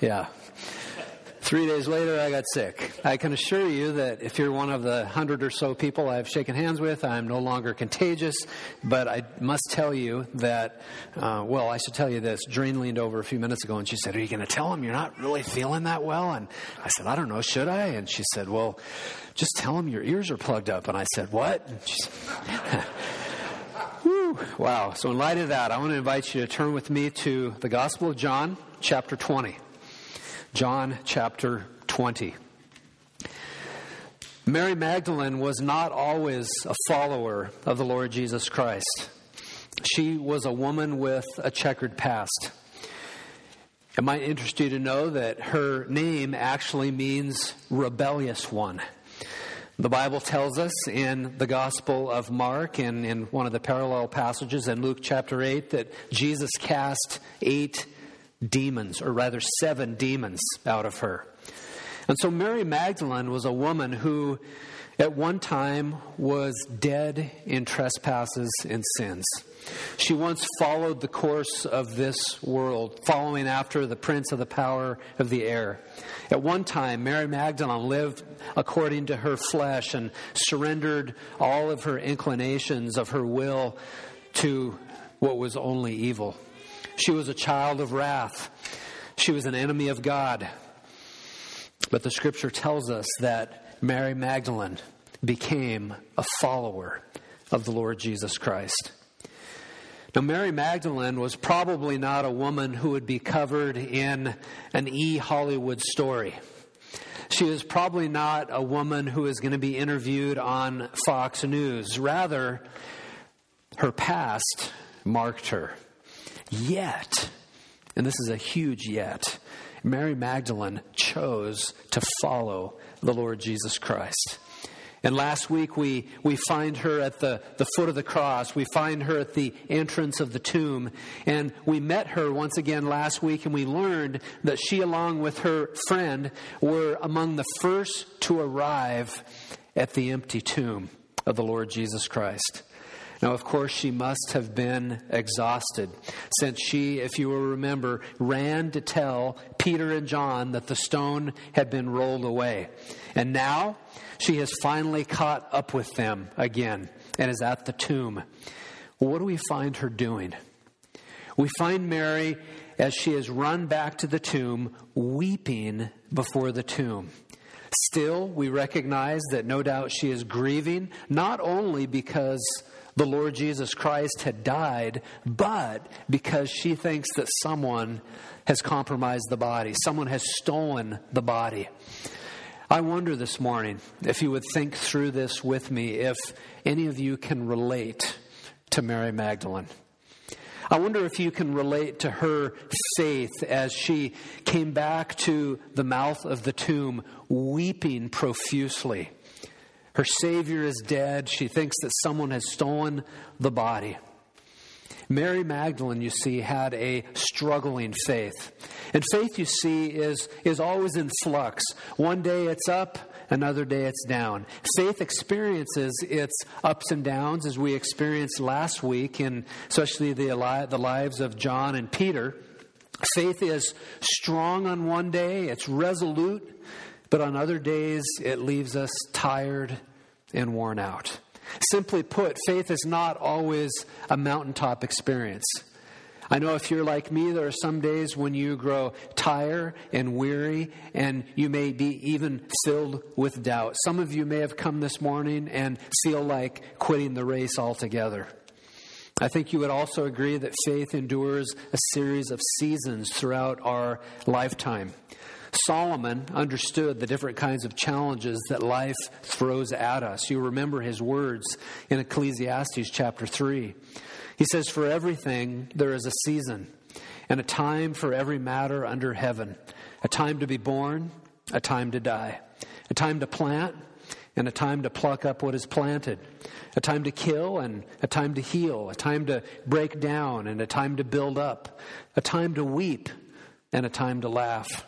Yeah. Three days later, I got sick. I can assure you that if you're one of the hundred or so people I've shaken hands with, I'm no longer contagious. But I must tell you that, uh, well, I should tell you this. Doreen leaned over a few minutes ago and she said, Are you going to tell him you're not really feeling that well? And I said, I don't know, should I? And she said, Well, just tell him your ears are plugged up. And I said, What? Whew, wow. So, in light of that, I want to invite you to turn with me to the Gospel of John, chapter 20. John chapter 20. Mary Magdalene was not always a follower of the Lord Jesus Christ. She was a woman with a checkered past. It might interest you to know that her name actually means rebellious one. The Bible tells us in the Gospel of Mark and in one of the parallel passages in Luke chapter 8 that Jesus cast eight demons, or rather seven demons, out of her. And so Mary Magdalene was a woman who, at one time, was dead in trespasses and sins. She once followed the course of this world, following after the prince of the power of the air. At one time, Mary Magdalene lived according to her flesh and surrendered all of her inclinations of her will to what was only evil. She was a child of wrath. She was an enemy of God. But the scripture tells us that Mary Magdalene became a follower of the Lord Jesus Christ. Now, Mary Magdalene was probably not a woman who would be covered in an e Hollywood story. She was probably not a woman who is going to be interviewed on Fox News. Rather, her past marked her. Yet, and this is a huge yet, Mary Magdalene chose to follow the Lord Jesus Christ. And last week we, we find her at the, the foot of the cross. We find her at the entrance of the tomb. And we met her once again last week and we learned that she, along with her friend, were among the first to arrive at the empty tomb of the Lord Jesus Christ. Now, of course, she must have been exhausted, since she, if you will remember, ran to tell Peter and John that the stone had been rolled away. And now she has finally caught up with them again and is at the tomb. what do we find her doing? We find Mary as she has run back to the tomb, weeping before the tomb. Still, we recognize that no doubt she is grieving, not only because the Lord Jesus Christ had died, but because she thinks that someone has compromised the body, someone has stolen the body. I wonder this morning if you would think through this with me, if any of you can relate to Mary Magdalene. I wonder if you can relate to her faith as she came back to the mouth of the tomb, weeping profusely. Her Savior is dead. She thinks that someone has stolen the body. Mary Magdalene, you see, had a struggling faith. And faith, you see, is, is always in flux. One day it's up, another day it's down. Faith experiences its ups and downs as we experienced last week, in especially the, the lives of John and Peter. Faith is strong on one day, it's resolute, but on other days it leaves us tired and worn out. Simply put, faith is not always a mountaintop experience. I know if you're like me, there are some days when you grow tired and weary, and you may be even filled with doubt. Some of you may have come this morning and feel like quitting the race altogether. I think you would also agree that faith endures a series of seasons throughout our lifetime. Solomon understood the different kinds of challenges that life throws at us. You remember his words in Ecclesiastes chapter 3. He says, For everything there is a season, and a time for every matter under heaven, a time to be born, a time to die, a time to plant, and a time to pluck up what is planted, a time to kill and a time to heal, a time to break down and a time to build up, a time to weep and a time to laugh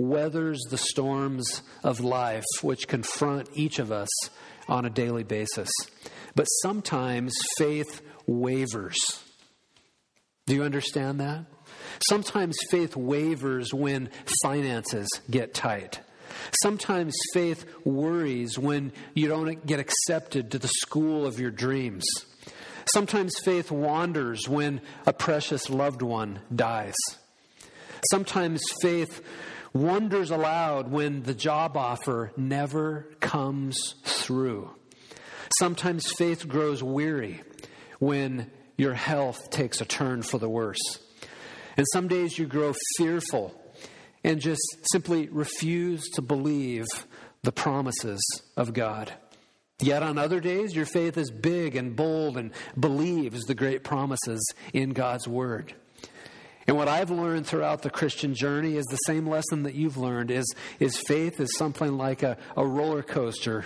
weathers the storms of life which confront each of us on a daily basis. But sometimes faith wavers. Do you understand that? Sometimes faith wavers when finances get tight. Sometimes faith worries when you don't get accepted to the school of your dreams. Sometimes faith wanders when a precious loved one dies. Sometimes faith wonders aloud when the job offer never comes through. Sometimes faith grows weary when your health takes a turn for the worse. And some days you grow fearful and just simply refuse to believe the promises of God. Yet on other days, your faith is big and bold and believes the great promises in God's Word. And what I've learned throughout the Christian journey is the same lesson that you've learned is, is faith is something like a, a roller coaster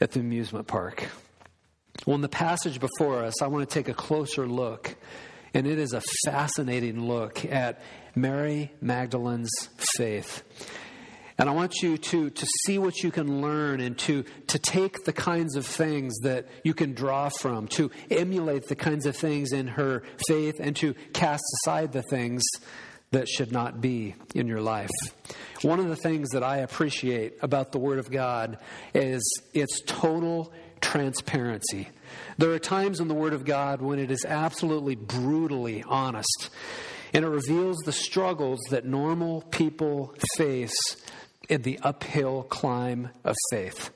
at the amusement park. Well, in the passage before us, I want to take a closer look and it is a fascinating look at Mary Magdalene's faith. And I want you to, to see what you can learn and to, to take the kinds of things that you can draw from, to emulate the kinds of things in her faith, and to cast aside the things that should not be in your life. One of the things that I appreciate about the Word of God is its total transparency. There are times in the Word of God when it is absolutely brutally honest, and it reveals the struggles that normal people face in the uphill climb of faith.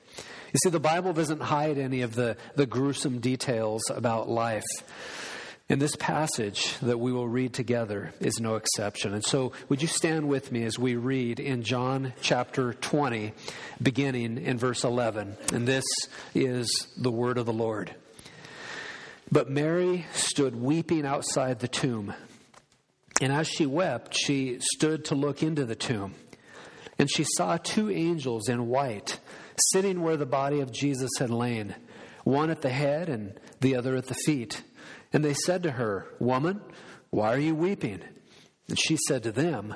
You see, the Bible doesn't hide any of the, the gruesome details about life. And this passage that we will read together is no exception. And so, would you stand with me as we read in John chapter 20, beginning in verse 11? And this is the word of the Lord. But Mary stood weeping outside the tomb. And as she wept, she stood to look into the tomb. And she saw two angels in white sitting where the body of Jesus had lain, one at the head and the other at the feet. And they said to her, Woman, why are you weeping? And she said to them,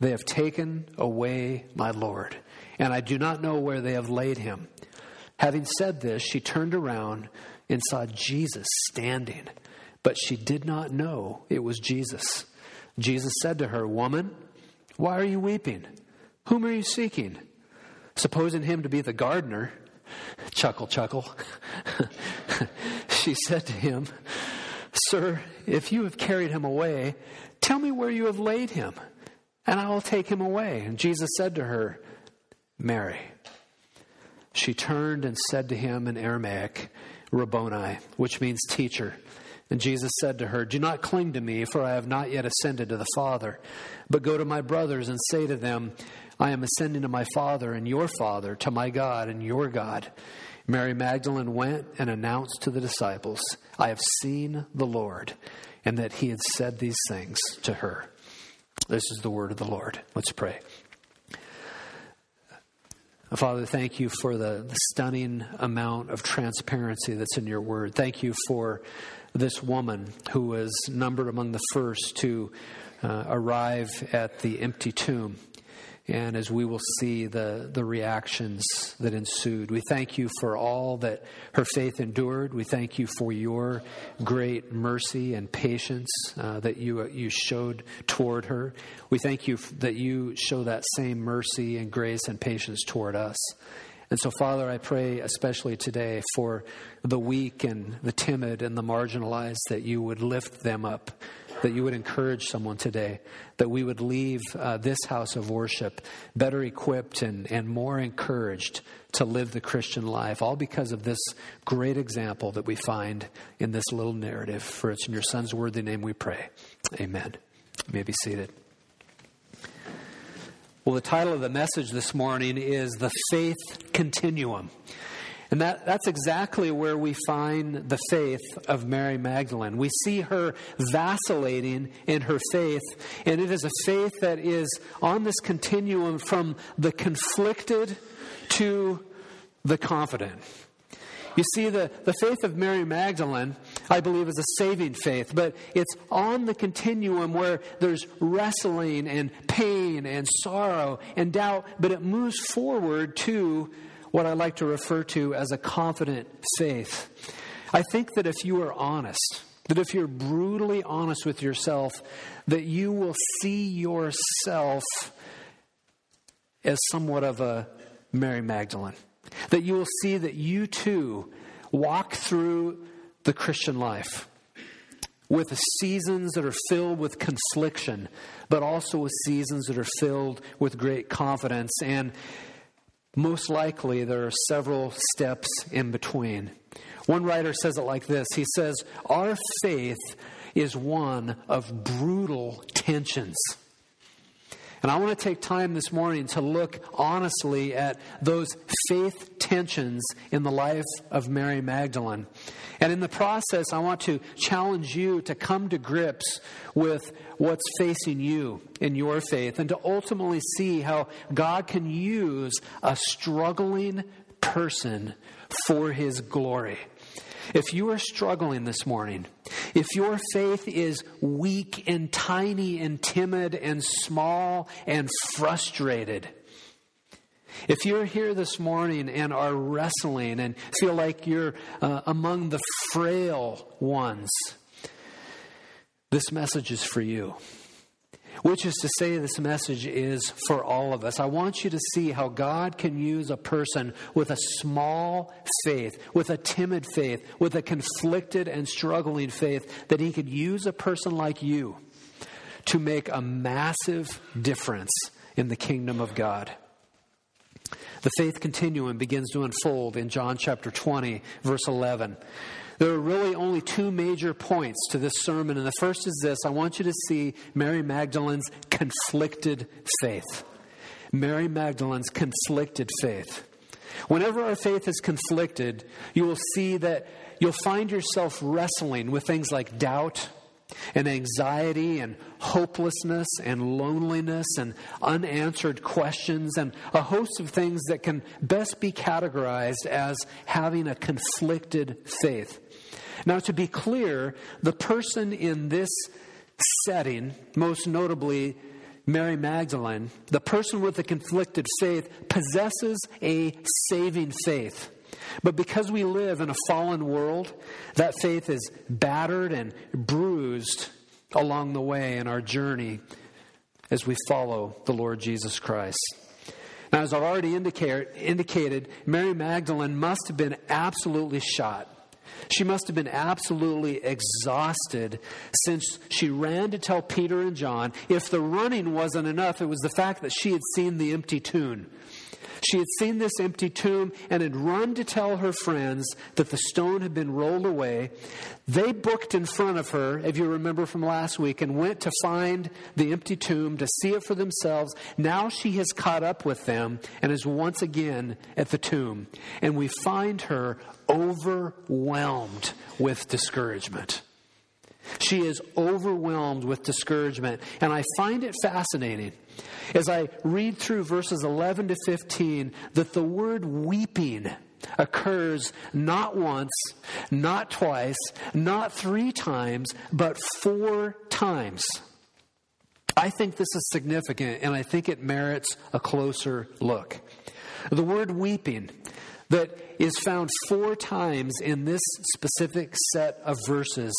They have taken away my Lord, and I do not know where they have laid him. Having said this, she turned around and saw Jesus standing, but she did not know it was Jesus. Jesus said to her, Woman, why are you weeping? Whom are you seeking? Supposing him to be the gardener, chuckle, chuckle, she said to him, Sir, if you have carried him away, tell me where you have laid him, and I will take him away. And Jesus said to her, Mary. She turned and said to him in Aramaic, Rabboni, which means teacher. And Jesus said to her, Do not cling to me, for I have not yet ascended to the Father, but go to my brothers and say to them, I am ascending to my Father and your Father, to my God and your God. Mary Magdalene went and announced to the disciples, I have seen the Lord, and that he had said these things to her. This is the word of the Lord. Let's pray. Father, thank you for the, the, stunning amount of transparency that's in your word. Thank you for this woman who was numbered among the first to uh, arrive at the empty tomb and as we will see the, the reactions that ensued. We thank you for all that her faith endured. We thank you for your great mercy and patience uh, that you, you showed toward her. We thank you that you show that same mercy and grace and patience toward us. And so, Father, I pray especially today for the weak and the timid and the marginalized that you would lift them up that you would encourage someone today, that we would leave uh, this house of worship better equipped and, and more encouraged to live the Christian life, all because of this great example that we find in this little narrative. For it's in your Son's worthy name we pray. Amen. You may be seated. Well, the title of the message this morning is The Faith Continuum. And that, that's exactly where we find the faith of Mary Magdalene. We see her vacillating in her faith, and it is a faith that is on this continuum from the conflicted to the confident. You see, the, the faith of Mary Magdalene, I believe, is a saving faith, but it's on the continuum where there's wrestling and pain and sorrow and doubt, but it moves forward to what I like to refer to as a confident faith. I think that if you are honest, that if you're brutally honest with yourself, that you will see yourself as somewhat of a Mary Magdalene. That you will see that you too walk through the Christian life with seasons that are filled with confliction, but also with seasons that are filled with great confidence. And most likely, there are several steps in between. One writer says it like this He says, Our faith is one of brutal tensions. And I want to take time this morning to look honestly at those faith tensions in the life of Mary Magdalene. And in the process, I want to challenge you to come to grips with what's facing you in your faith and to ultimately see how God can use a struggling person for his glory. If you are struggling this morning, if your faith is weak and tiny and timid and small and frustrated, if you're here this morning and are wrestling and feel like you're uh, among the frail ones, this message is for you which is to say, this message is for all of us. I want you to see how God can use a person with a small faith, with a timid faith, with a conflicted and struggling faith, that He could use a person like you to make a massive difference in the kingdom of God. The faith continuum begins to unfold in John chapter 20, verse 11. There are really only two major points to this sermon, and the first is this I want you to see Mary Magdalene's conflicted faith. Mary Magdalene's conflicted faith. Whenever our faith is conflicted, you will see that you'll find yourself wrestling with things like doubt and anxiety and hopelessness and loneliness and unanswered questions and a host of things that can best be categorized as having a conflicted faith. Now, to be clear, the person in this setting, most notably Mary Magdalene, the person with the conflicted faith, possesses a saving faith. But because we live in a fallen world, that faith is battered and bruised along the way in our journey as we follow the Lord Jesus Christ. Now, as I've already indicated, Mary Magdalene must have been absolutely shot she must have been absolutely exhausted since she ran to tell Peter and John. If the running wasn't enough, it was the fact that she had seen the empty tomb. She had seen this empty tomb and had run to tell her friends that the stone had been rolled away. They booked in front of her, if you remember from last week, and went to find the empty tomb to see it for themselves. Now she has caught up with them and is once again at the tomb. And we find her overwhelmed with discouragement. She is overwhelmed with discouragement. And I find it fascinating as I read through verses 11 to 15 that the word weeping occurs not once, not twice, not three times, but four times. I think this is significant and I think it merits a closer look. The word weeping that is found four times in this specific set of verses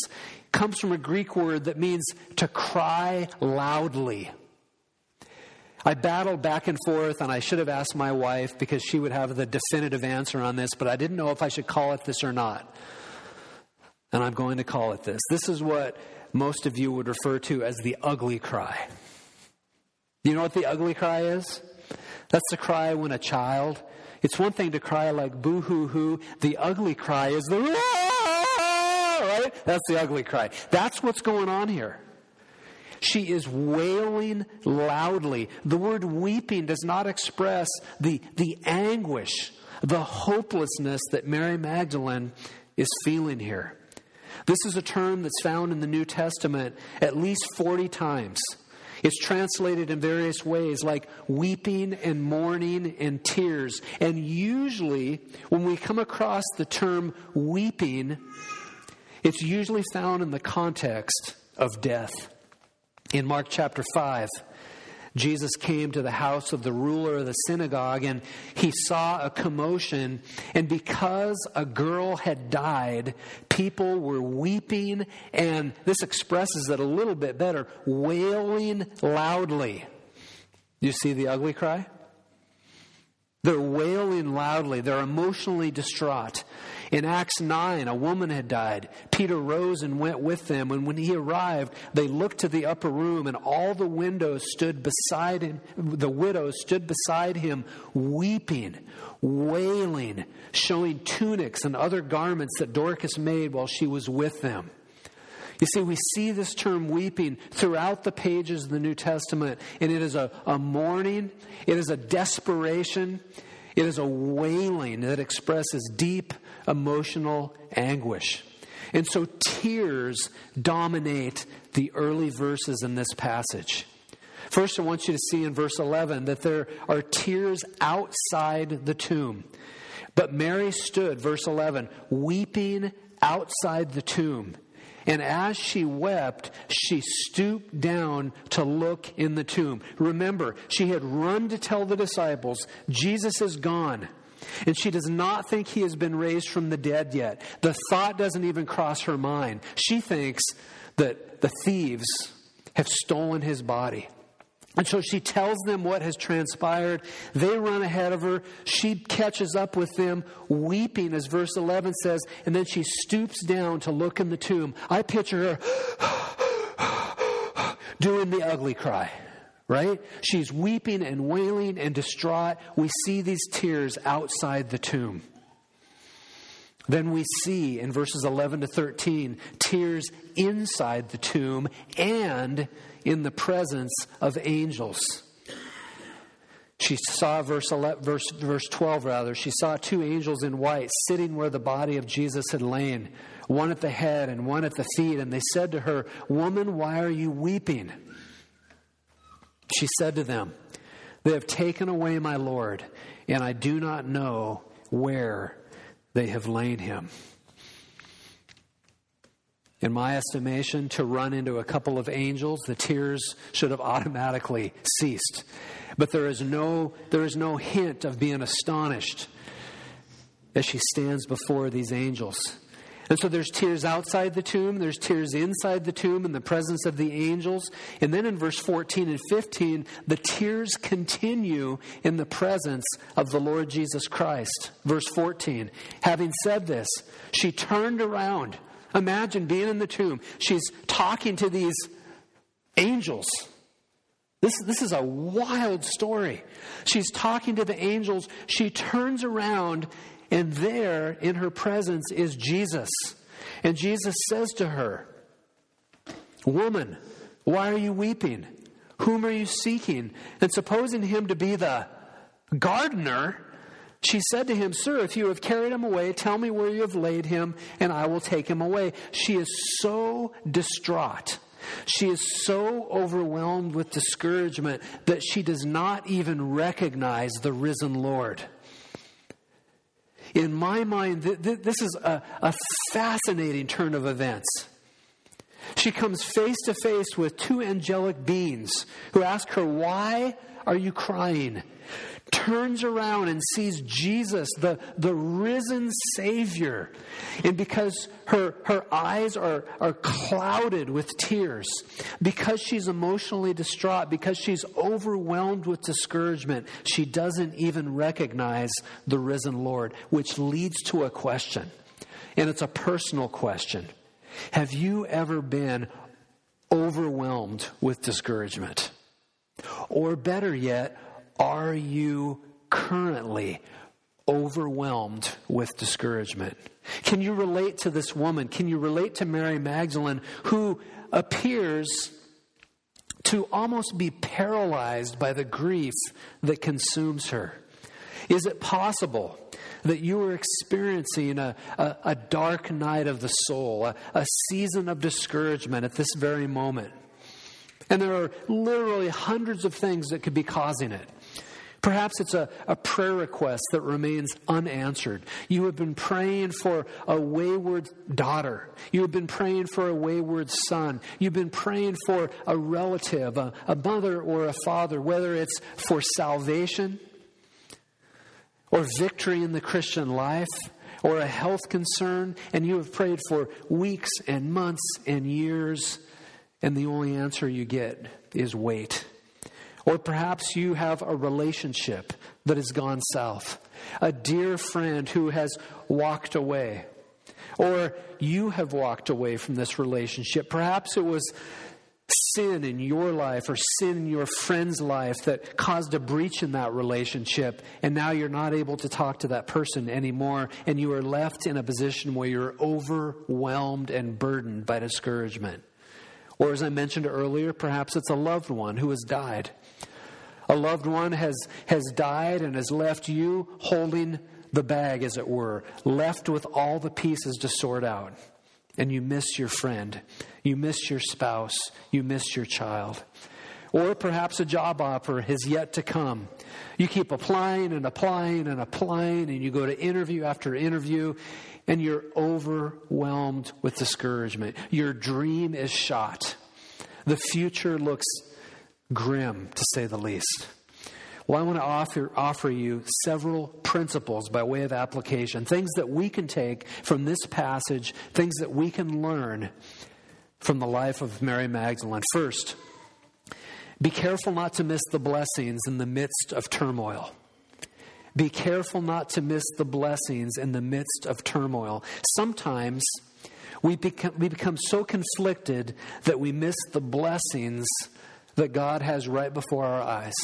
comes from a Greek word that means to cry loudly. I battled back and forth, and I should have asked my wife because she would have the definitive answer on this, but I didn't know if I should call it this or not. And I'm going to call it this. This is what most of you would refer to as the ugly cry. You know what the ugly cry is? That's the cry when a child it's one thing to cry like boo hoo hoo. The ugly cry is the That's the ugly cry. That's what's going on here. She is wailing loudly. The word weeping does not express the, the anguish, the hopelessness that Mary Magdalene is feeling here. This is a term that's found in the New Testament at least 40 times. It's translated in various ways, like weeping and mourning and tears. And usually, when we come across the term weeping, it's usually found in the context of death. In Mark chapter 5, Jesus came to the house of the ruler of the synagogue and he saw a commotion. And because a girl had died, people were weeping, and this expresses it a little bit better wailing loudly. You see the ugly cry? They're wailing loudly. They're emotionally distraught. In Acts 9, a woman had died. Peter rose and went with them. And when he arrived, they looked to the upper room, and all the windows stood beside him. The widows stood beside him, weeping, wailing, showing tunics and other garments that Dorcas made while she was with them. You see, we see this term weeping throughout the pages of the New Testament, and it is a, a mourning, it is a desperation, it is a wailing that expresses deep emotional anguish. And so tears dominate the early verses in this passage. First, I want you to see in verse 11 that there are tears outside the tomb. But Mary stood, verse 11, weeping outside the tomb. And as she wept, she stooped down to look in the tomb. Remember, she had run to tell the disciples, Jesus is gone. And she does not think he has been raised from the dead yet. The thought doesn't even cross her mind. She thinks that the thieves have stolen his body. And so she tells them what has transpired. They run ahead of her. She catches up with them, weeping, as verse 11 says, and then she stoops down to look in the tomb. I picture her doing the ugly cry right? She's weeping and wailing and distraught. We see these tears outside the tomb. Then we see in verses 11 to 13 tears inside the tomb and in the presence of angels. She saw verse 11, verse verse 12 rather. She saw two angels in white sitting where the body of Jesus had lain, one at the head and one at the feet, and they said to her, "Woman, why are you weeping?" She said to them, They have taken away my Lord, and I do not know where they have laid him. In my estimation, to run into a couple of angels, the tears should have automatically ceased. But there is no, there is no hint of being astonished as she stands before these angels. And so there's tears outside the tomb, there's tears inside the tomb in the presence of the angels. And then in verse 14 and 15, the tears continue in the presence of the Lord Jesus Christ. Verse 14, having said this, she turned around. Imagine being in the tomb. She's talking to these angels. This, this is a wild story. She's talking to the angels. She turns around and there in her presence is Jesus. And Jesus says to her, Woman, why are you weeping? Whom are you seeking? And supposing him to be the gardener, she said to him, Sir, if you have carried him away, tell me where you have laid him, and I will take him away. She is so distraught. She is so overwhelmed with discouragement that she does not even recognize the risen Lord. In my mind, th- th- this is a, a fascinating turn of events. She comes face to face with two angelic beings who ask her, Why are you crying? turns around and sees Jesus, the, the risen Savior. And because her, her eyes are, are clouded with tears, because she's emotionally distraught, because she's overwhelmed with discouragement, she doesn't even recognize the risen Lord, which leads to a question. And it's a personal question. Have you ever been overwhelmed with discouragement? Or better yet, are you currently overwhelmed with discouragement? Can you relate to this woman? Can you relate to Mary Magdalene who appears to almost be paralyzed by the grief that consumes her? Is it possible that you are experiencing a, a, a dark night of the soul, a, a season of discouragement at this very moment? And there are literally hundreds of things that could be causing it. Perhaps it's a, a prayer request that remains unanswered. You have been praying for a wayward daughter. You have been praying for a wayward son. You've been praying for a relative, a, a mother or a father, whether it's for salvation or victory in the Christian life or a health concern, and you have prayed for weeks and months and years, and the only answer you get is wait. Or perhaps you have a relationship that has gone south, a dear friend who has walked away. Or you have walked away from this relationship. Perhaps it was sin in your life or sin in your friend's life that caused a breach in that relationship, and now you're not able to talk to that person anymore, and you are left in a position where you're overwhelmed and burdened by discouragement. Or, as I mentioned earlier, perhaps it's a loved one who has died. A loved one has, has died and has left you holding the bag, as it were, left with all the pieces to sort out. And you miss your friend, you miss your spouse, you miss your child. Or perhaps a job offer has yet to come. You keep applying and applying and applying, and you go to interview after interview, and you're overwhelmed with discouragement. Your dream is shot. The future looks grim, to say the least. Well, I want to offer, offer you several principles by way of application, things that we can take from this passage, things that we can learn from the life of Mary Magdalene. First, be careful not to miss the blessings in the midst of turmoil. Be careful not to miss the blessings in the midst of turmoil. Sometimes we become, we become so conflicted that we miss the blessings that God has right before our eyes.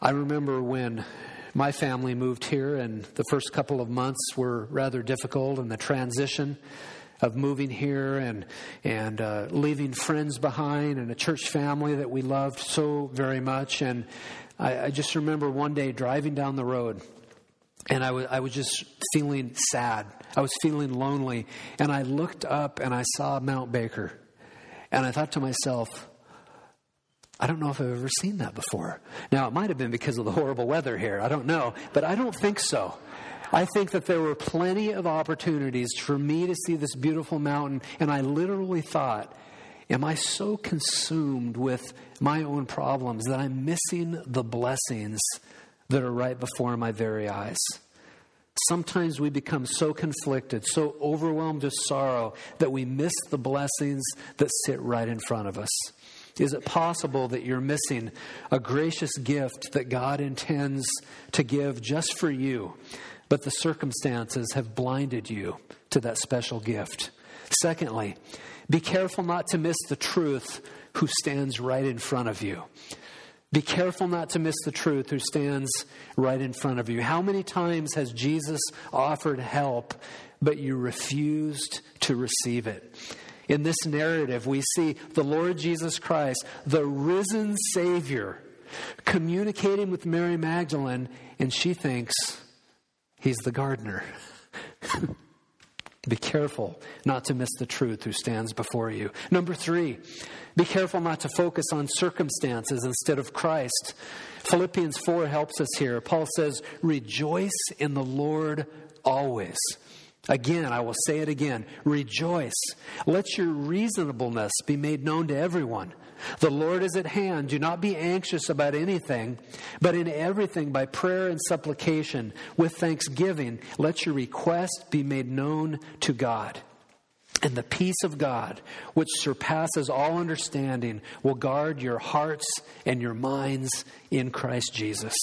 I remember when my family moved here, and the first couple of months were rather difficult, and the transition of moving here and and uh, leaving friends behind and a church family that we loved so very much. And I, I just remember one day driving down the road, and I was I was just feeling sad. I was feeling lonely, and I looked up and I saw Mount Baker. And I thought to myself, I don't know if I've ever seen that before. Now, it might have been because of the horrible weather here. I don't know. But I don't think so. I think that there were plenty of opportunities for me to see this beautiful mountain. And I literally thought, am I so consumed with my own problems that I'm missing the blessings that are right before my very eyes? Sometimes we become so conflicted, so overwhelmed with sorrow that we miss the blessings that sit right in front of us. Is it possible that you're missing a gracious gift that God intends to give just for you, but the circumstances have blinded you to that special gift? Secondly, be careful not to miss the truth who stands right in front of you. Be careful not to miss the truth who stands right in front of you. How many times has Jesus offered help, but you refused to receive it? In this narrative, we see the Lord Jesus Christ, the risen Savior, communicating with Mary Magdalene, and she thinks he's the gardener. Be careful not to miss the truth who stands before you. Number three, be careful not to focus on circumstances instead of Christ. Philippians 4 helps us here. Paul says, Rejoice in the Lord always. Again, I will say it again rejoice. Let your reasonableness be made known to everyone. The Lord is at hand. Do not be anxious about anything, but in everything, by prayer and supplication, with thanksgiving, let your request be made known to God. And the peace of God, which surpasses all understanding, will guard your hearts and your minds in Christ Jesus.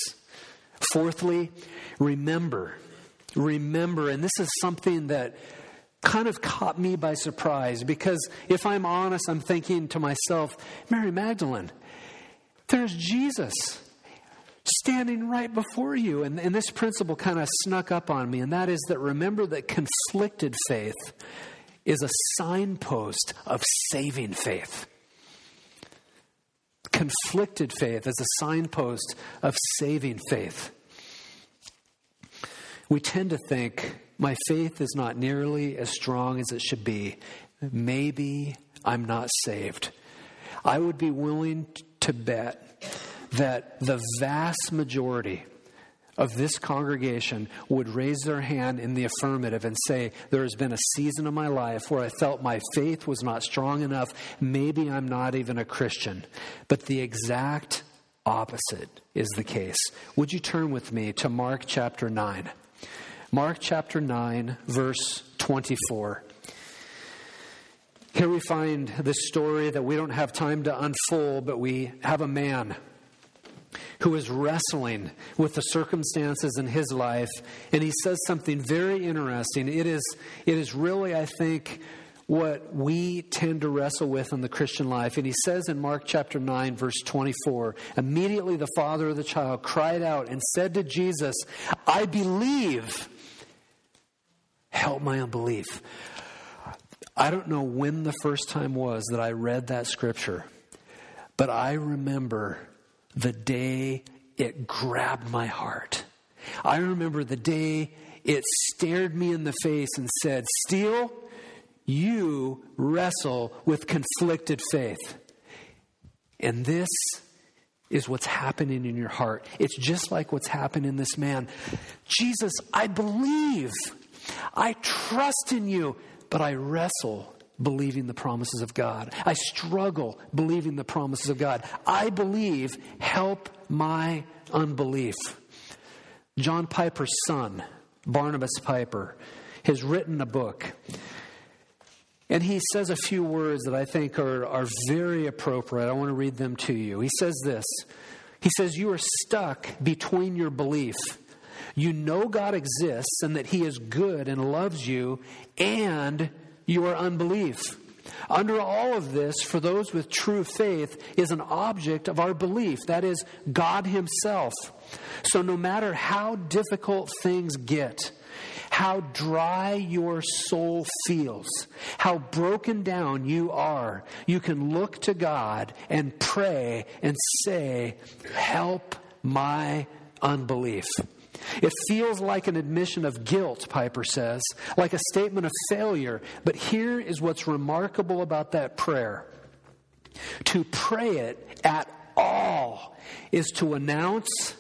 Fourthly, remember. Remember, and this is something that kind of caught me by surprise because if I'm honest, I'm thinking to myself, Mary Magdalene, there's Jesus standing right before you. And, and this principle kind of snuck up on me, and that is that remember that conflicted faith is a signpost of saving faith. conflicted faith is a signpost of saving faith. We tend to think, my faith is not nearly as strong as it should be. Maybe I'm not saved. I would be willing to bet that the vast majority of this congregation would raise their hand in the affirmative and say, There has been a season of my life where I felt my faith was not strong enough. Maybe I'm not even a Christian. But the exact opposite is the case. Would you turn with me to Mark chapter 9? Mark chapter 9, verse 24. Here we find this story that we don't have time to unfold, but we have a man who is wrestling with the circumstances in his life, and he says something very interesting. It is, it is really, I think, what we tend to wrestle with in the Christian life. And he says in Mark chapter 9, verse 24 Immediately the father of the child cried out and said to Jesus, I believe, help my unbelief. I don't know when the first time was that I read that scripture, but I remember the day it grabbed my heart. I remember the day it stared me in the face and said, Steele, you wrestle with conflicted faith. And this is what's happening in your heart. It's just like what's happened in this man. Jesus, I believe. I trust in you, but I wrestle believing the promises of God. I struggle believing the promises of God. I believe, help my unbelief. John Piper's son, Barnabas Piper, has written a book. And he says a few words that I think are, are very appropriate. I want to read them to you. He says this He says, You are stuck between your belief. You know God exists and that He is good and loves you, and your unbelief. Under all of this, for those with true faith, is an object of our belief that is, God Himself. So, no matter how difficult things get, how dry your soul feels, how broken down you are, you can look to God and pray and say, Help my unbelief. It feels like an admission of guilt, Piper says, like a statement of failure. But here is what's remarkable about that prayer to pray it at all is to announce,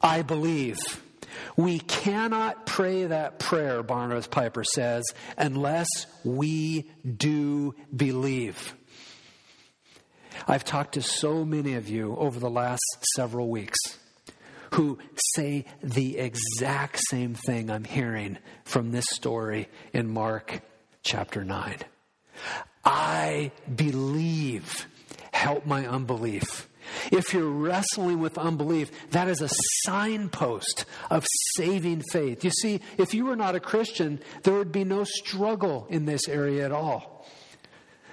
I believe. We cannot pray that prayer, Barnabas Piper says, unless we do believe. I've talked to so many of you over the last several weeks who say the exact same thing I'm hearing from this story in Mark chapter 9. I believe. Help my unbelief. If you're wrestling with unbelief, that is a signpost of saving faith. You see, if you were not a Christian, there would be no struggle in this area at all.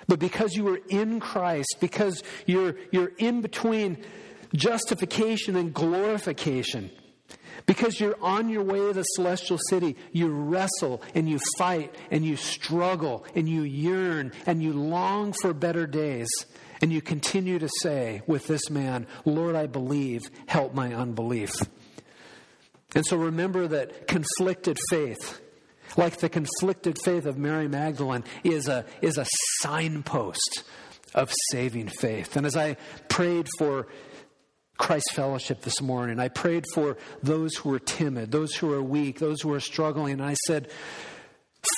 But because you are in Christ, because you're, you're in between justification and glorification. Because you're on your way to the celestial city, you wrestle and you fight and you struggle and you yearn and you long for better days. And you continue to say with this man, Lord, I believe, help my unbelief. And so remember that conflicted faith, like the conflicted faith of Mary Magdalene, is a, is a signpost of saving faith. And as I prayed for Christ Fellowship this morning. I prayed for those who are timid, those who are weak, those who are struggling. And I said,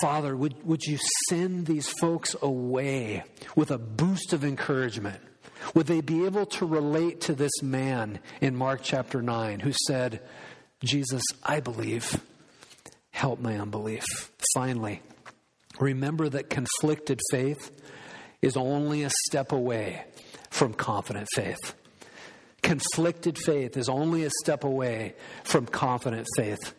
Father, would, would you send these folks away with a boost of encouragement? Would they be able to relate to this man in Mark chapter 9 who said, Jesus, I believe, help my unbelief? Finally, remember that conflicted faith is only a step away from confident faith. Conflicted faith is only a step away from confident faith.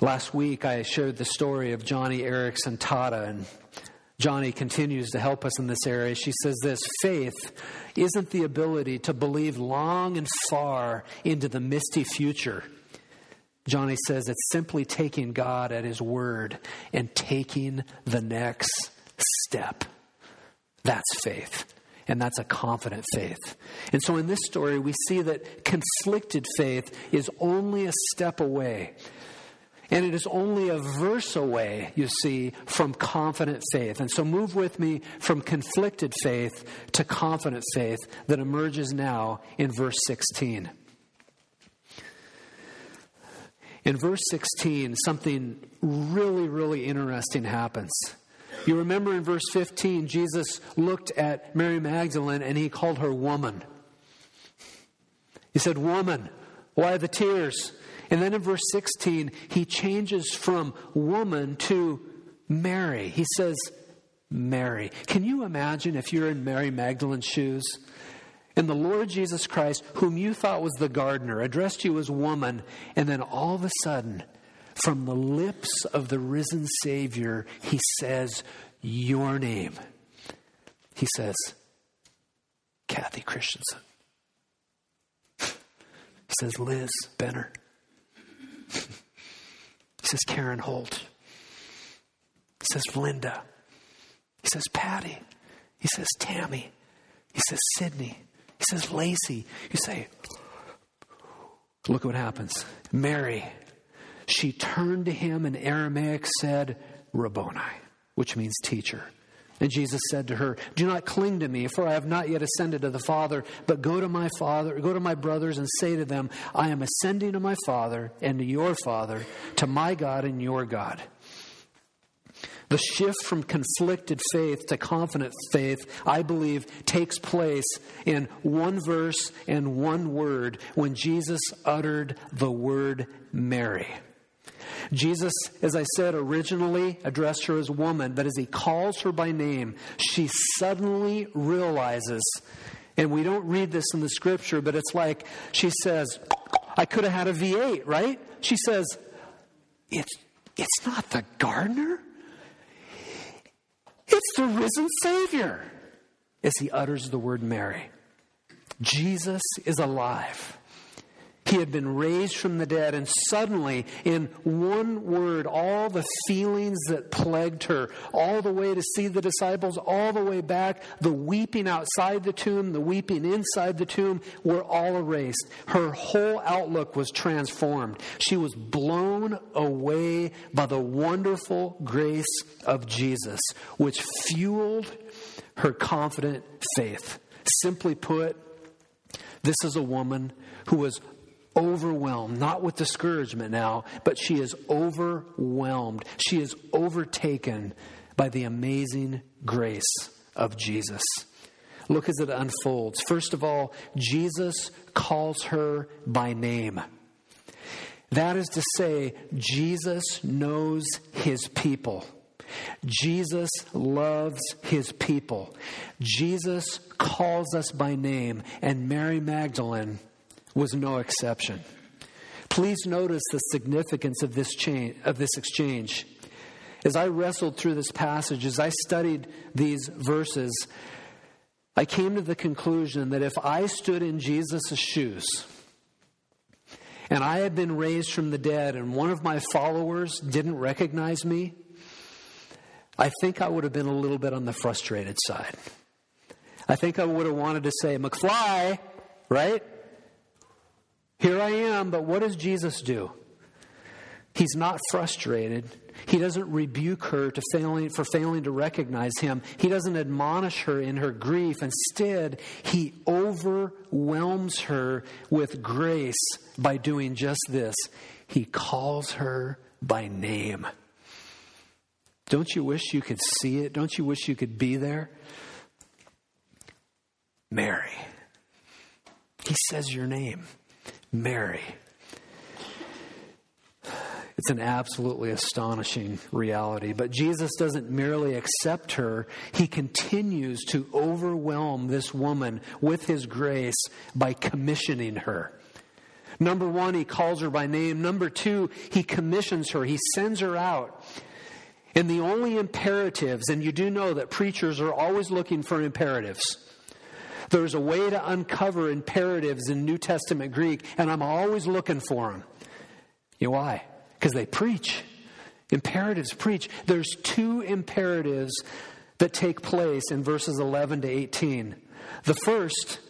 Last week, I shared the story of Joni Eareckson Tada, and Joni continues to help us in this area. She says this faith isn't the ability to believe long and far into the misty future. Joni says it's simply taking God at His word and taking the next step. That's faith. And that's a confident faith. And so in this story, we see that conflicted faith is only a step away. And it is only a verse away, you see, from confident faith. And so move with me from conflicted faith to confident faith that emerges now in verse 16. In verse 16, something really, really interesting happens. You remember in verse 15, Jesus looked at Mary Magdalene and he called her woman. He said, Woman, why the tears? And then in verse 16, he changes from woman to Mary. He says, Mary. Can you imagine if you're in Mary Magdalene's shoes? And the Lord Jesus Christ, whom you thought was the gardener, addressed you as woman, and then all of a sudden, from the lips of the risen Savior, he says, Your name. He says, Kathy Christensen. He says, Liz Benner. He says, Karen Holt. He says, Linda. He says, Patty. He says, Tammy. He says, Sydney. He says, Lacey. You say, look what happens. Mary, she turned to him in Aramaic, said, Rabboni, which means teacher. And Jesus said to her, Do not cling to me, for I have not yet ascended to the Father, but go to my Father, go to my brothers and say to them, I am ascending to my Father and to your Father, to my God and your God. The shift from conflicted faith to confident faith, I believe, takes place in one verse and one word when Jesus uttered the word Mary. Jesus, as I said, originally addressed her as woman, but as he calls her by name, she suddenly realizes, and we don't read this in the scripture, but it's like she says, I could have had a V8, right? She says, It's, it's not the gardener, it's the risen Savior, as he utters the word Mary. Jesus is alive. He had been raised from the dead, and suddenly, in one word, all the feelings that plagued her, all the way to see the disciples, all the way back, the weeping outside the tomb, the weeping inside the tomb, were all erased. Her whole outlook was transformed. She was blown away by the wonderful grace of Jesus, which fueled her confident faith. Simply put, this is a woman who was overwhelmed, not with discouragement now, but she is overwhelmed. She is overtaken by the amazing grace of Jesus. Look as it unfolds. First of all, Jesus calls her by name. That is to say, Jesus knows his people. Jesus loves his people. Jesus calls us by name, and Mary Magdalene was no exception. Please notice the significance of this, change, of this exchange. As I wrestled through this passage, as I studied these verses, I came to the conclusion that if I stood in Jesus' shoes and I had been raised from the dead and one of my followers didn't recognize me, I think I would have been a little bit on the frustrated side. I think I would have wanted to say, McFly, right? Here I am, but what does Jesus do? He's not frustrated. He doesn't rebuke her failing, for failing to recognize him. He doesn't admonish her in her grief. Instead, he overwhelms her with grace by doing just this. He calls her by name. Don't you wish you could see it? Don't you wish you could be there? Mary. He says your name. Mary. It's an absolutely astonishing reality. But Jesus doesn't merely accept her, he continues to overwhelm this woman with his grace by commissioning her. Number one, he calls her by name. Number two, he commissions her, he sends her out. And the only imperatives, and you do know that preachers are always looking for imperatives. There's a way to uncover imperatives in New Testament Greek, and I'm always looking for them. You know why? Because they preach. Imperatives preach. There's two imperatives that take place in verses 11 to 18. The first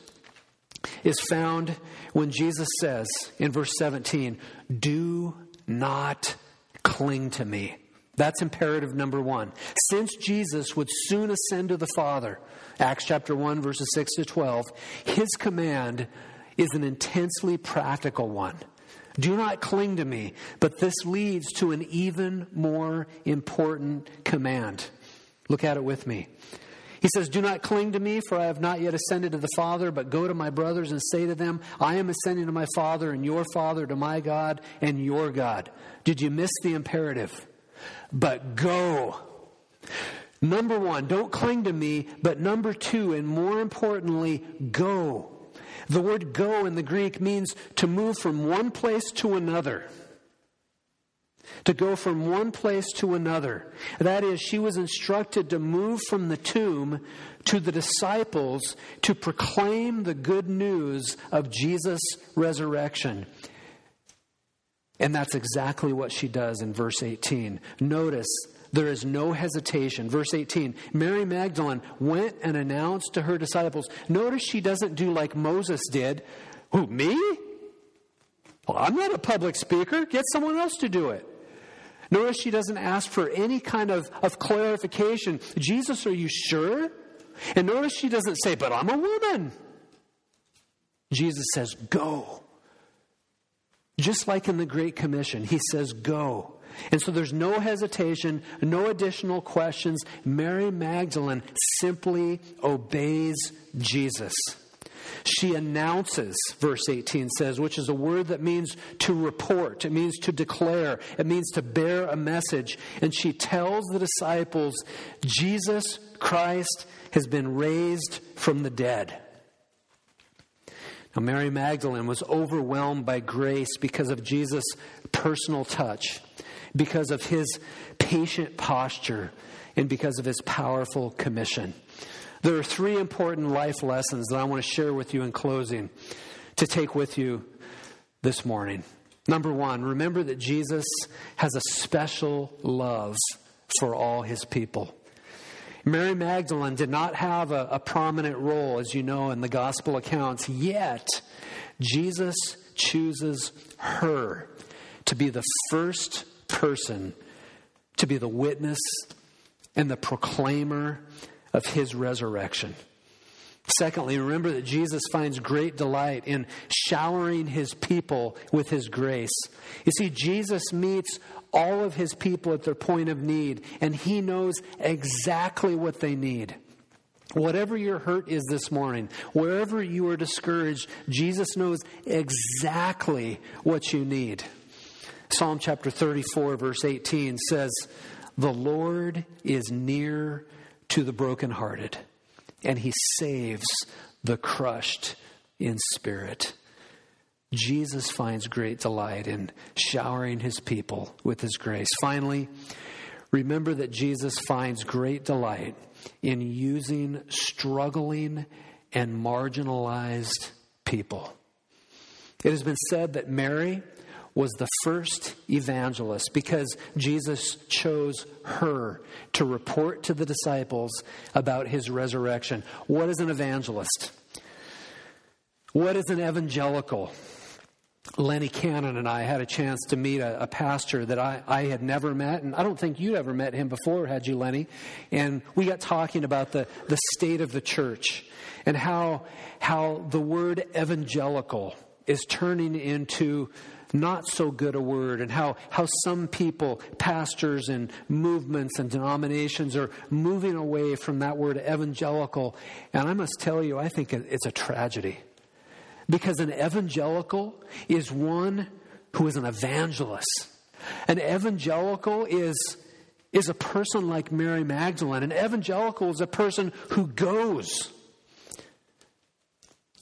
is found when Jesus says in verse 17, Do not cling to me. That's imperative number one. Since Jesus would soon ascend to the Father, Acts chapter 1, verses 6 to 12, his command is an intensely practical one. Do not cling to me, but this leads to an even more important command. Look at it with me. He says, Do not cling to me, for I have not yet ascended to the Father, but go to my brothers and say to them, I am ascending to my Father and your Father, to my God and your God. Did you miss the imperative? But go. Number one, don't cling to me, but number two, and more importantly, go. The word go in the Greek means to move from one place to another to go from one place to another. That is, she was instructed to move from the tomb to the disciples to proclaim the good news of Jesus' resurrection. And that's exactly what she does in verse 18. Notice there is no hesitation. Verse 18 Mary Magdalene went and announced to her disciples. Notice she doesn't do like Moses did. Who, me? Well, I'm not a public speaker. Get someone else to do it. Notice she doesn't ask for any kind of, of clarification. Jesus, are you sure? And notice she doesn't say, but I'm a woman. Jesus says, go. Just like in the Great Commission, he says, go. And so there's no hesitation, no additional questions. Mary Magdalene simply obeys Jesus. She announces, verse 18 says, which is a word that means to report, it means to declare, it means to bear a message. And she tells the disciples, Jesus Christ has been raised from the dead. Now, Mary Magdalene was overwhelmed by grace because of Jesus' personal touch, because of his patient posture, and because of his powerful commission. There are three important life lessons that I want to share with you in closing to take with you this morning. Number one, remember that Jesus has a special love for all his people. Mary Magdalene did not have a, a, prominent role, as you know, in the gospel accounts, yet Jesus chooses her to be the first person to be the witness and the proclaimer of his resurrection. Secondly, remember that Jesus finds great delight in showering his people with his grace. You see, Jesus meets all of his people at their point of need, and he knows exactly what they need. Whatever your hurt is this morning, wherever you are discouraged, Jesus knows exactly what you need. Psalm chapter 34, verse 18 says, The Lord is near to the brokenhearted, and he saves the crushed in spirit. Jesus finds great delight in showering his people with his grace. Finally, remember that Jesus finds great delight in using struggling and marginalized people. It has been said that Mary was the first evangelist because Jesus chose her to report to the disciples about his resurrection. What is an evangelist? What is an evangelical? Lenny Cannon and I had a chance to meet a, a, pastor that I, I had never met, and I don't think you'd ever met him before, had you, Lenny? And we got talking about the, the state of the church and how, how the word evangelical is turning into not so good a word and how, how some people, pastors and movements and denominations are moving away from that word evangelical. And I must tell you, I think it's a tragedy. Because an evangelical is one who is an evangelist. An evangelical is, is a person like Mary Magdalene. An evangelical is a person who goes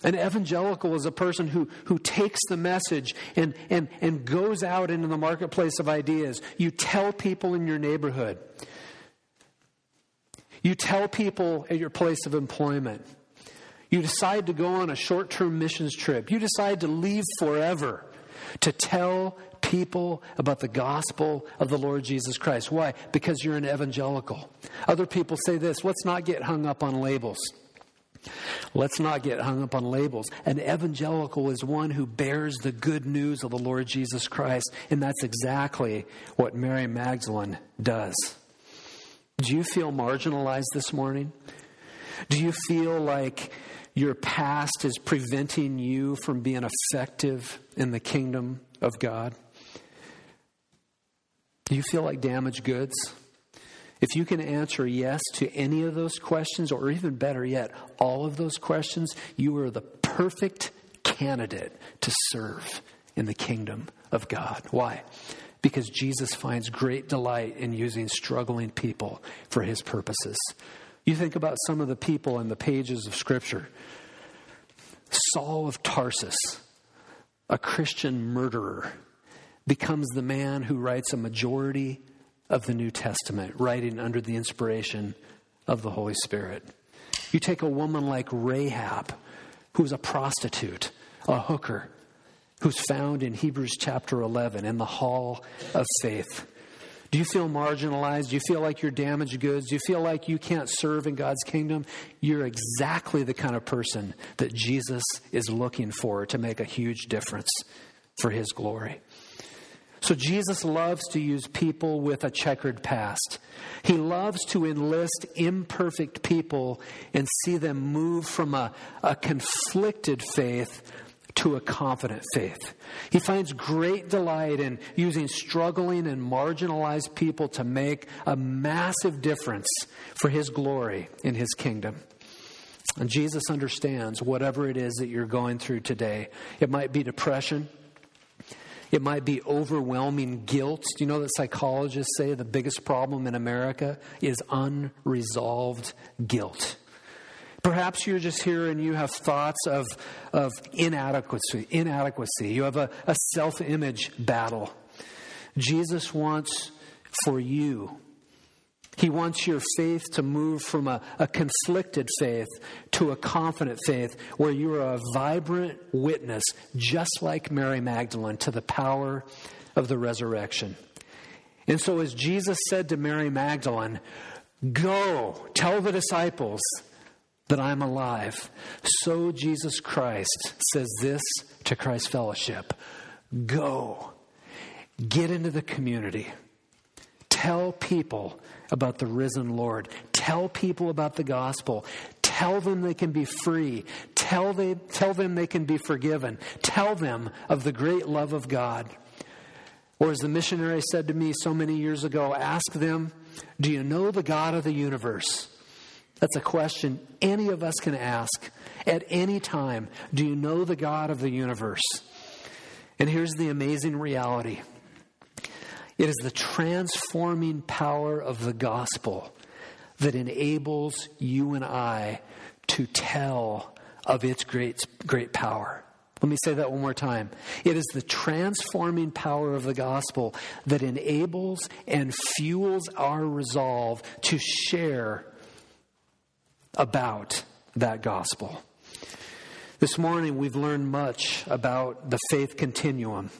an evangelical is a person who, who takes the message and, and, and goes out into the marketplace of ideas. You tell people in your neighborhood. You tell people at your place of employment. You decide to go on a short term missions trip. You decide to leave forever to tell people about the gospel of the Lord Jesus Christ. Why? Because you're an evangelical. Other people say this let's not get hung up on labels. Let's not get hung up on labels. An evangelical is one who bears the good news of the Lord Jesus Christ, and that's exactly what Mary Magdalene does. Do you feel marginalized this morning? Do you feel like your past is preventing you from being effective in the kingdom of God? Do you feel like damaged goods? If you can answer yes to any of those questions, or even better yet, all of those questions, you are the perfect candidate to serve in the kingdom of God. Why? Because Jesus finds great delight in using struggling people for his purposes. You think about some of the people in the pages of Scripture Saul of Tarsus, a Christian murderer, becomes the man who writes a majority of the New Testament, writing under the inspiration of the Holy Spirit. You take a woman like Rahab, who's a prostitute, a hooker, who's found in Hebrews chapter 11 in the hall of faith. Do you feel marginalized? Do you feel like you're damaged goods? Do you feel like you can't serve in God's kingdom? You're exactly the kind of person that Jesus is looking for to make a huge difference for his glory. So Jesus loves to use people with a checkered past. He loves to enlist imperfect people and see them move from a, a conflicted faith to a confident faith. He finds great delight in using struggling and marginalized people to make a massive difference for his glory in his kingdom. And Jesus understands whatever it is that you're going through today. It might be depression. It might be overwhelming guilt. Do you know that psychologists say the biggest problem in America is unresolved guilt? Perhaps you're just here and you have thoughts of, of inadequacy, inadequacy. You have a, a self image battle. Jesus wants for you he wants your faith to move from a, a, conflicted faith to a confident faith where you are a vibrant witness, just like Mary Magdalene, to the power of the resurrection. And so, as Jesus said to Mary Magdalene, Go, tell the disciples that I'm alive. So, Jesus Christ says this to Christ Fellowship Go, get into the community, tell people about the risen Lord. Tell people about the gospel. Tell them they can be free. Tell, they, tell them they can be forgiven. Tell them of the great love of God. Or as the missionary said to me so many years ago, ask them, Do you know the God of the universe? That's a question any of us can ask at any time. Do you know the God of the universe? And here's the amazing reality it is the transforming power of the gospel that enables you and I to tell of its great, great power. Let me say that one more time. It is the transforming power of the gospel that enables and fuels our resolve to share about that gospel. This morning, we've learned much about the faith continuum.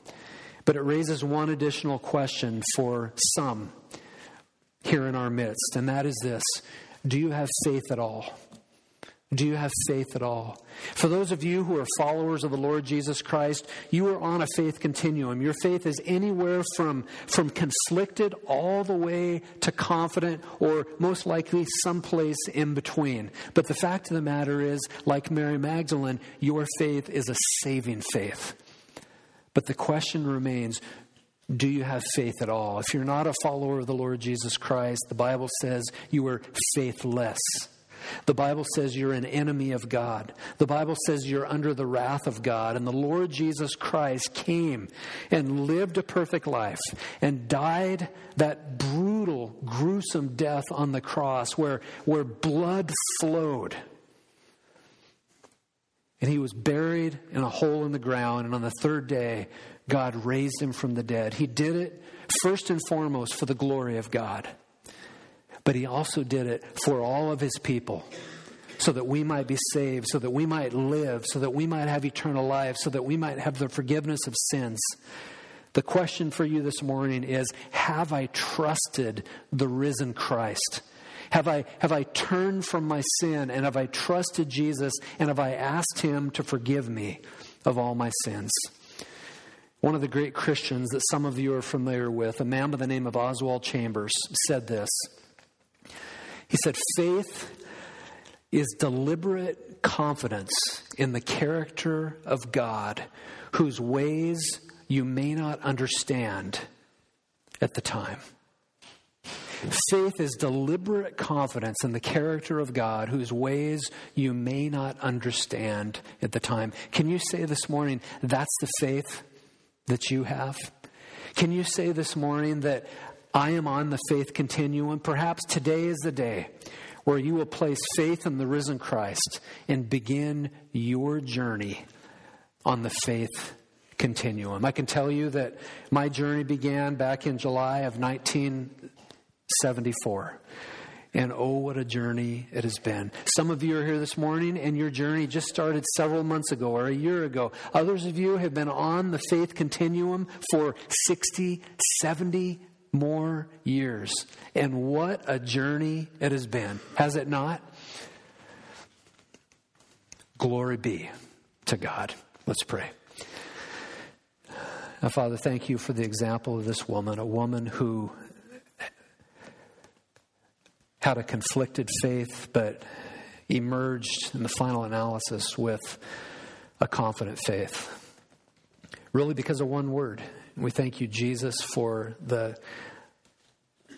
But it raises one additional question for some here in our midst, and that is this Do you have faith at all? Do you have faith at all? For those of you who are followers of the Lord Jesus Christ, you are on a faith continuum. Your faith is anywhere from, from conflicted all the way to confident, or most likely someplace in between. But the fact of the matter is, like Mary Magdalene, your faith is a saving faith. But the question remains do you have faith at all? If you're not a follower of the Lord Jesus Christ, the Bible says you are faithless. The Bible says you're an enemy of God. The Bible says you're under the wrath of God. And the Lord Jesus Christ came and lived a perfect life and died that brutal, gruesome death on the cross where, where blood flowed and he was buried in a hole in the ground. And on the third day, God raised him from the dead. He did it first and foremost for the glory of God. But he also did it for all of his people so that we might be saved, so that we might live, so that we might have eternal life, so that we might have the forgiveness of sins. The question for you this morning is Have I trusted the risen Christ? Have I, have I turned from my sin and have I trusted Jesus and have I asked Him to forgive me of all my sins? One of the great Christians that some of you are familiar with, a man by the name of Oswald Chambers, said this. He said, Faith is deliberate confidence in the character of God, whose ways you may not understand at the time. Faith is deliberate confidence in the character of God, whose ways you may not understand at the time. Can you say this morning, that's the faith that you have? Can you say this morning that I am on the faith continuum? Perhaps today is the day where you will place faith in the risen Christ and begin your journey on the faith continuum. I can tell you that my journey began back in July of 1974. And oh, what a journey it has been. Some of you are here this morning, and your journey just started several months ago or a year ago. Others of you have been on the faith continuum for 60, 70 more years. And what a journey it has been, has it not? Glory be to God. Let's pray. Now, Father, thank you for the example of this woman, a woman who had a conflicted faith, but emerged in the final analysis with a confident faith. Really, because of one word. We thank you, Jesus, for the,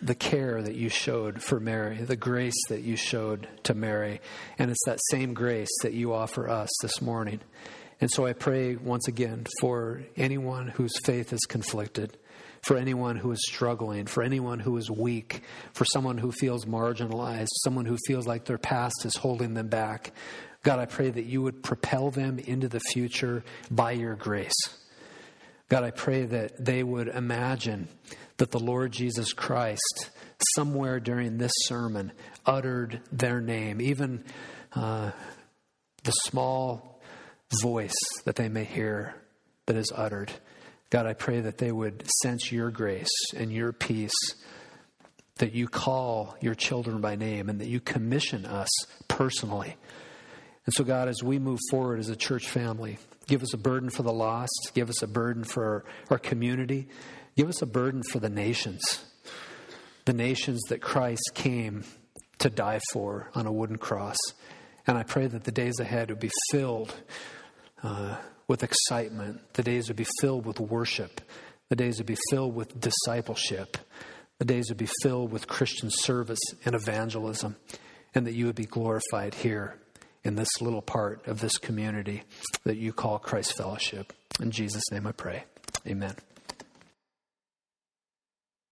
the care that you showed for Mary, the grace that you showed to Mary. And it's that same grace that you offer us this morning. And so I pray once again for anyone whose faith is conflicted, for anyone who is struggling, for anyone who is weak, for someone who feels marginalized, someone who feels like their past is holding them back. God, I pray that you would propel them into the future by your grace. God, I pray that they would imagine that the Lord Jesus Christ, somewhere during this sermon, uttered their name, even uh, the small voice that they may hear that is uttered. God, I pray that they would sense your grace and your peace, that you call your children by name, and that you commission us personally. And so, God, as we move forward as a church family, give us a burden for the lost, give us a burden for our, community, give us a burden for the nations, the nations that Christ came to die for on a wooden cross. And I pray that the days ahead would be filled uh, with excitement. The days would be filled with worship. The days would be filled with discipleship. The days would be filled with Christian service and evangelism. And that you would be glorified here in this little part of this community that you call Christ Fellowship. In Jesus' name I pray. Amen.